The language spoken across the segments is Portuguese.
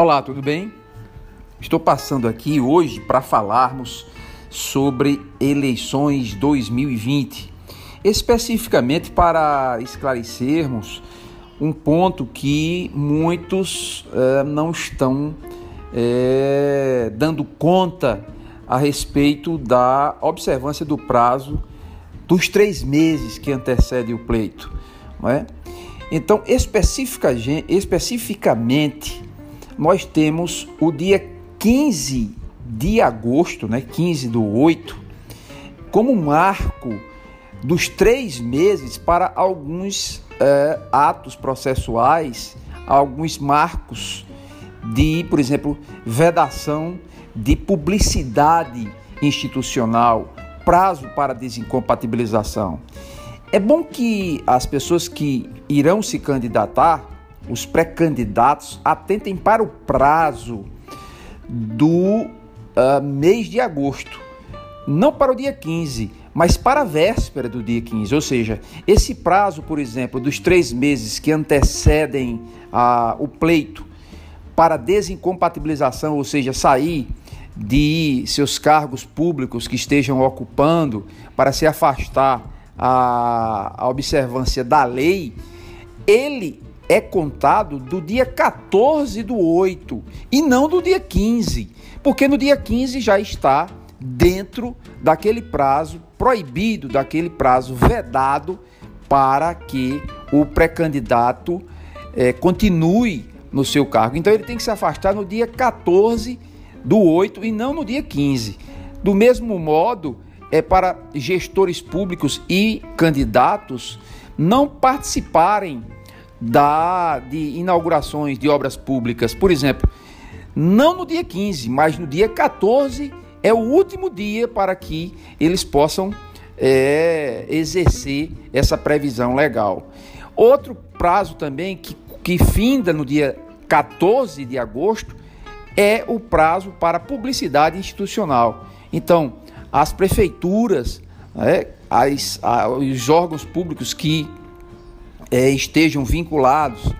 Olá, tudo bem? Estou passando aqui hoje para falarmos sobre eleições 2020, especificamente para esclarecermos um ponto que muitos eh, não estão eh, dando conta a respeito da observância do prazo dos três meses que antecede o pleito. Não é? Então, especifica, especificamente, nós temos o dia 15 de agosto, né, 15 do 8, como marco dos três meses para alguns é, atos processuais, alguns marcos de, por exemplo, vedação de publicidade institucional, prazo para desincompatibilização. É bom que as pessoas que irão se candidatar os pré-candidatos atentem para o prazo do uh, mês de agosto, não para o dia 15, mas para a véspera do dia 15. Ou seja, esse prazo, por exemplo, dos três meses que antecedem uh, o pleito para desincompatibilização, ou seja, sair de seus cargos públicos que estejam ocupando para se afastar a, a observância da lei, ele é contado do dia 14 do 8 e não do dia 15, porque no dia 15 já está dentro daquele prazo proibido, daquele prazo vedado para que o pré-candidato é, continue no seu cargo. Então ele tem que se afastar no dia 14 do 8 e não no dia 15. Do mesmo modo, é para gestores públicos e candidatos não participarem da, de inaugurações de obras públicas. Por exemplo, não no dia 15, mas no dia 14 é o último dia para que eles possam é, exercer essa previsão legal. Outro prazo também que, que finda no dia 14 de agosto é o prazo para publicidade institucional. Então, as prefeituras, né, as, os órgãos públicos que é, estejam vinculados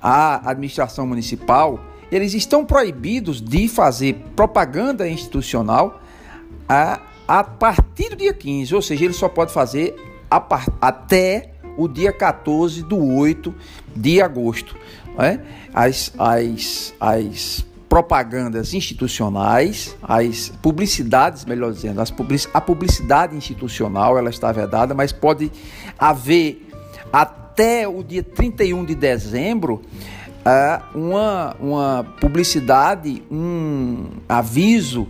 à administração municipal, eles estão proibidos de fazer propaganda institucional a, a partir do dia 15, ou seja, ele só pode fazer a, até o dia 14 do 8 de agosto. Né? As, as, as propagandas institucionais, as publicidades, melhor dizendo, as public, a publicidade institucional ela está vedada, mas pode haver até o dia 31 de dezembro uma, uma publicidade, um aviso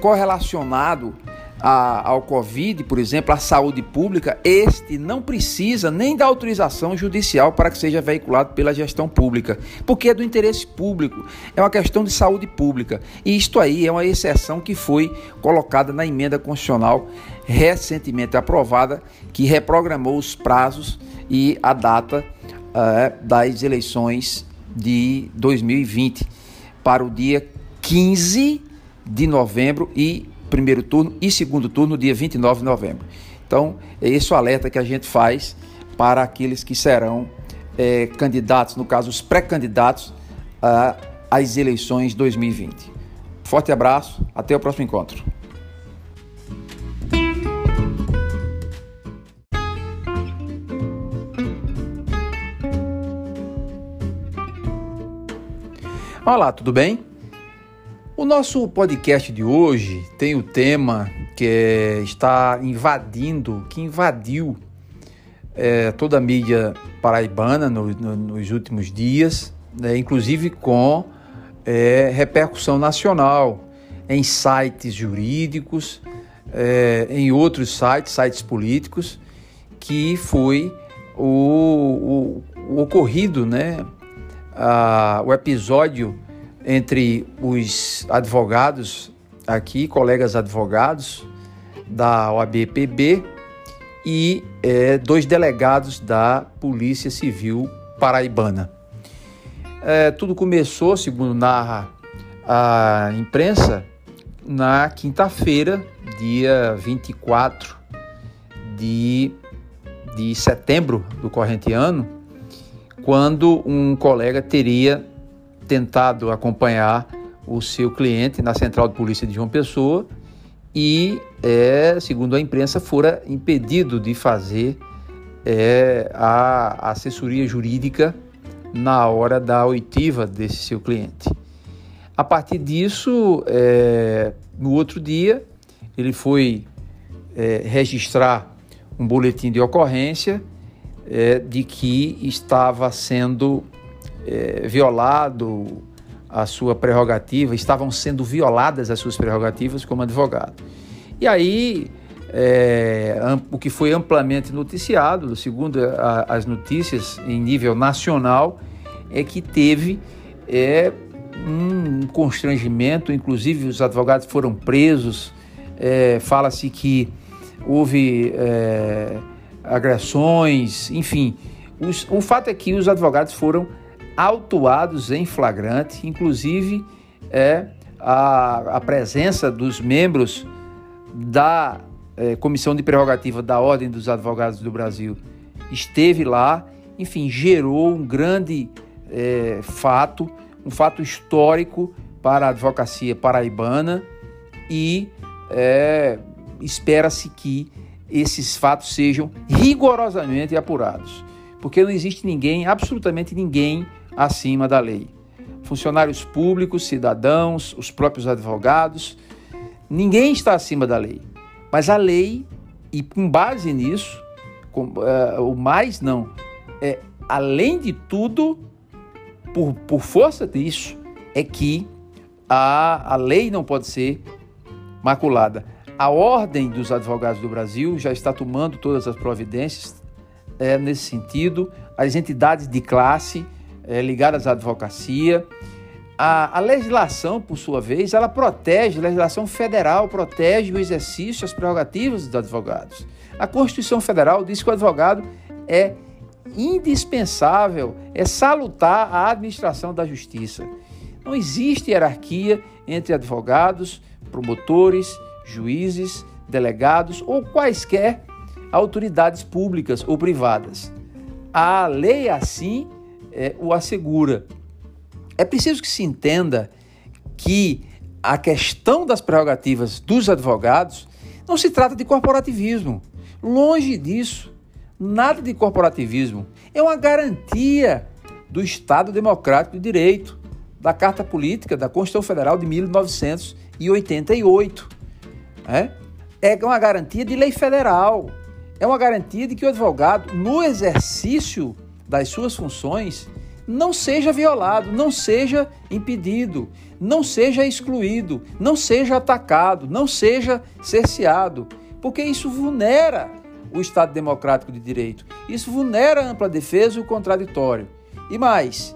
correlacionado a, ao Covid, por exemplo, à saúde pública, este não precisa nem da autorização judicial para que seja veiculado pela gestão pública, porque é do interesse público, é uma questão de saúde pública. E isto aí é uma exceção que foi colocada na emenda constitucional recentemente aprovada, que reprogramou os prazos e a data uh, das eleições de 2020 para o dia 15 de novembro e primeiro turno e segundo turno no dia 29 de novembro. Então, é esse o alerta que a gente faz para aqueles que serão é, candidatos, no caso, os pré-candidatos às eleições 2020. Forte abraço, até o próximo encontro. Olá, tudo bem? O nosso podcast de hoje tem o tema que é, está invadindo, que invadiu é, toda a mídia paraibana no, no, nos últimos dias, né, inclusive com é, repercussão nacional em sites jurídicos, é, em outros sites, sites políticos, que foi o, o, o ocorrido, né, a, o episódio entre os advogados aqui, colegas advogados da OABPB e é, dois delegados da Polícia Civil Paraibana. É, tudo começou, segundo narra a imprensa, na quinta-feira, dia 24 de, de setembro do corrente ano, quando um colega teria tentado acompanhar o seu cliente na central de polícia de João Pessoa e, é, segundo a imprensa, fora impedido de fazer é, a assessoria jurídica na hora da oitiva desse seu cliente. A partir disso, é, no outro dia, ele foi é, registrar um boletim de ocorrência é, de que estava sendo é, violado a sua prerrogativa, estavam sendo violadas as suas prerrogativas como advogado. E aí, é, o que foi amplamente noticiado, segundo a, as notícias em nível nacional, é que teve é, um constrangimento, inclusive os advogados foram presos, é, fala-se que houve é, agressões, enfim. Os, o fato é que os advogados foram autuados em flagrante, inclusive é, a, a presença dos membros da é, Comissão de Prerrogativa da Ordem dos Advogados do Brasil esteve lá, enfim, gerou um grande é, fato, um fato histórico para a advocacia paraibana e é, espera-se que esses fatos sejam rigorosamente apurados, porque não existe ninguém, absolutamente ninguém, acima da lei. Funcionários públicos, cidadãos, os próprios advogados, ninguém está acima da lei. Mas a lei, e com base nisso, com, uh, o mais não, é além de tudo, por, por força disso, é que a, a lei não pode ser maculada. A Ordem dos Advogados do Brasil já está tomando todas as providências é, nesse sentido. As entidades de classe é, ligadas à advocacia. A, a, legislação, por sua vez, ela protege, a legislação federal protege o exercício, as prerrogativas dos advogados. A Constituição Federal diz que o advogado é indispensável, é salutar a administração da justiça. Não existe hierarquia entre advogados, promotores juízes, delegados ou quaisquer autoridades públicas ou privadas. A lei assim é, o assegura. É preciso que se entenda que a questão das prerrogativas dos advogados não se trata de corporativismo. Longe disso. Nada de corporativismo. É uma garantia do Estado Democrático de Direito, da Carta Política da Constituição Federal de 1988. É? é uma garantia de lei federal. É uma garantia de que o advogado, no exercício das suas funções, não seja violado, não seja impedido, não seja excluído, não seja atacado, não seja cerceado, porque isso vulnera o Estado Democrático de Direito, isso vulnera a ampla defesa e o contraditório. E mais,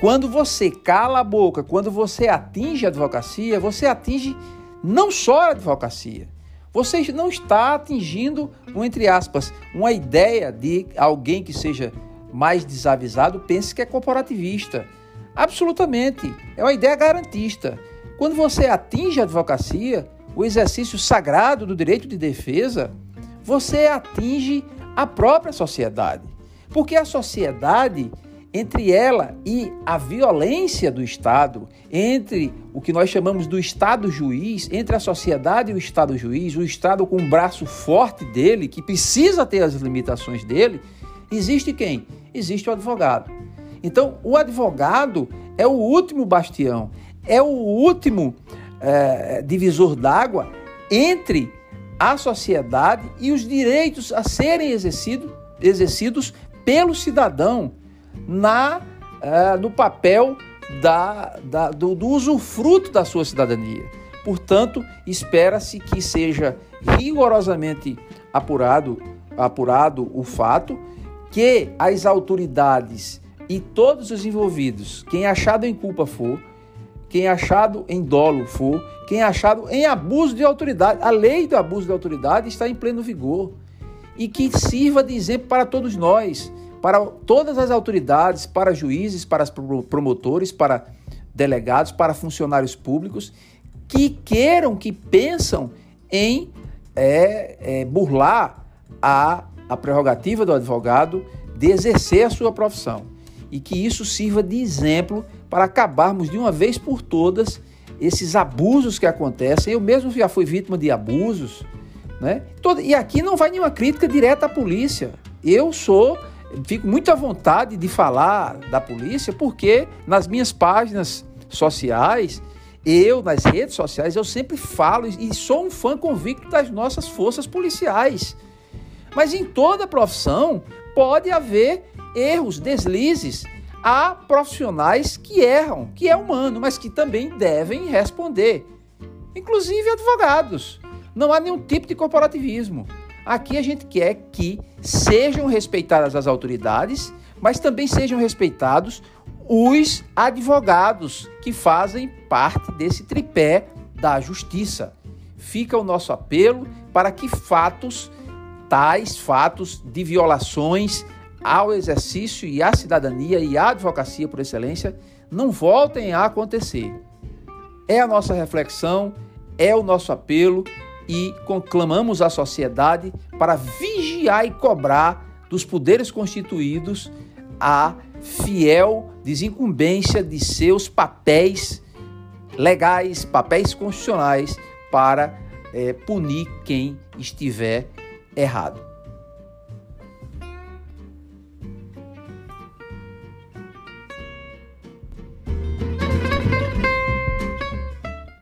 quando você cala a boca, quando você atinge a advocacia, você atinge não só a advocacia. Você não está atingindo, um, entre aspas, uma ideia de alguém que seja mais desavisado, pense que é corporativista. Absolutamente. É uma ideia garantista. Quando você atinge a advocacia, o exercício sagrado do direito de defesa, você atinge a própria sociedade. Porque a sociedade entre ela e a violência do Estado, entre o que nós chamamos do Estado juiz, entre a sociedade e o Estado juiz, o Estado com um braço forte dele, que precisa ter as limitações dele, existe quem? Existe o advogado. Então, o advogado é o último bastião, é o último é, divisor d'água entre a sociedade e os direitos a serem exercido, exercidos pelo cidadão na, é, no papel da, da, do, do usufruto da sua cidadania. Portanto, espera-se que seja rigorosamente apurado, apurado o fato que as autoridades e todos os envolvidos, quem achado em culpa for, quem achado em dolo for, quem achado em abuso de autoridade, a lei do abuso de autoridade está em pleno vigor e que sirva de exemplo para todos nós para todas as autoridades, para juízes, para promotores, para delegados, para funcionários públicos que queiram, que pensam em é, é, burlar a, a prerrogativa do advogado de exercer a sua profissão e que isso sirva de exemplo para acabarmos de uma vez por todas esses abusos que acontecem. Eu mesmo já fui vítima de abusos, né? E aqui não vai nenhuma crítica direta à polícia. Eu sou, fico muito à vontade de falar da polícia, porque nas minhas páginas sociais, eu nas redes sociais, eu sempre falo e sou um fã convicto das nossas forças policiais. Mas em toda profissão pode haver erros, deslizes. Há profissionais que erram, que é humano, mas que também devem responder. Inclusive advogados. Não há nenhum tipo de corporativismo. Aqui a gente quer que sejam respeitadas as autoridades, mas também sejam respeitados os advogados que fazem parte desse tripé da justiça. Fica o nosso apelo para que fatos, tais fatos de violações ao exercício e à cidadania e à advocacia por excelência não voltem a acontecer. É a nossa reflexão, é o nosso apelo e conclamamos a sociedade para vigiar e cobrar dos poderes constituídos a fiel desincumbência de seus papéis legais, papéis constitucionais para é, punir quem estiver errado.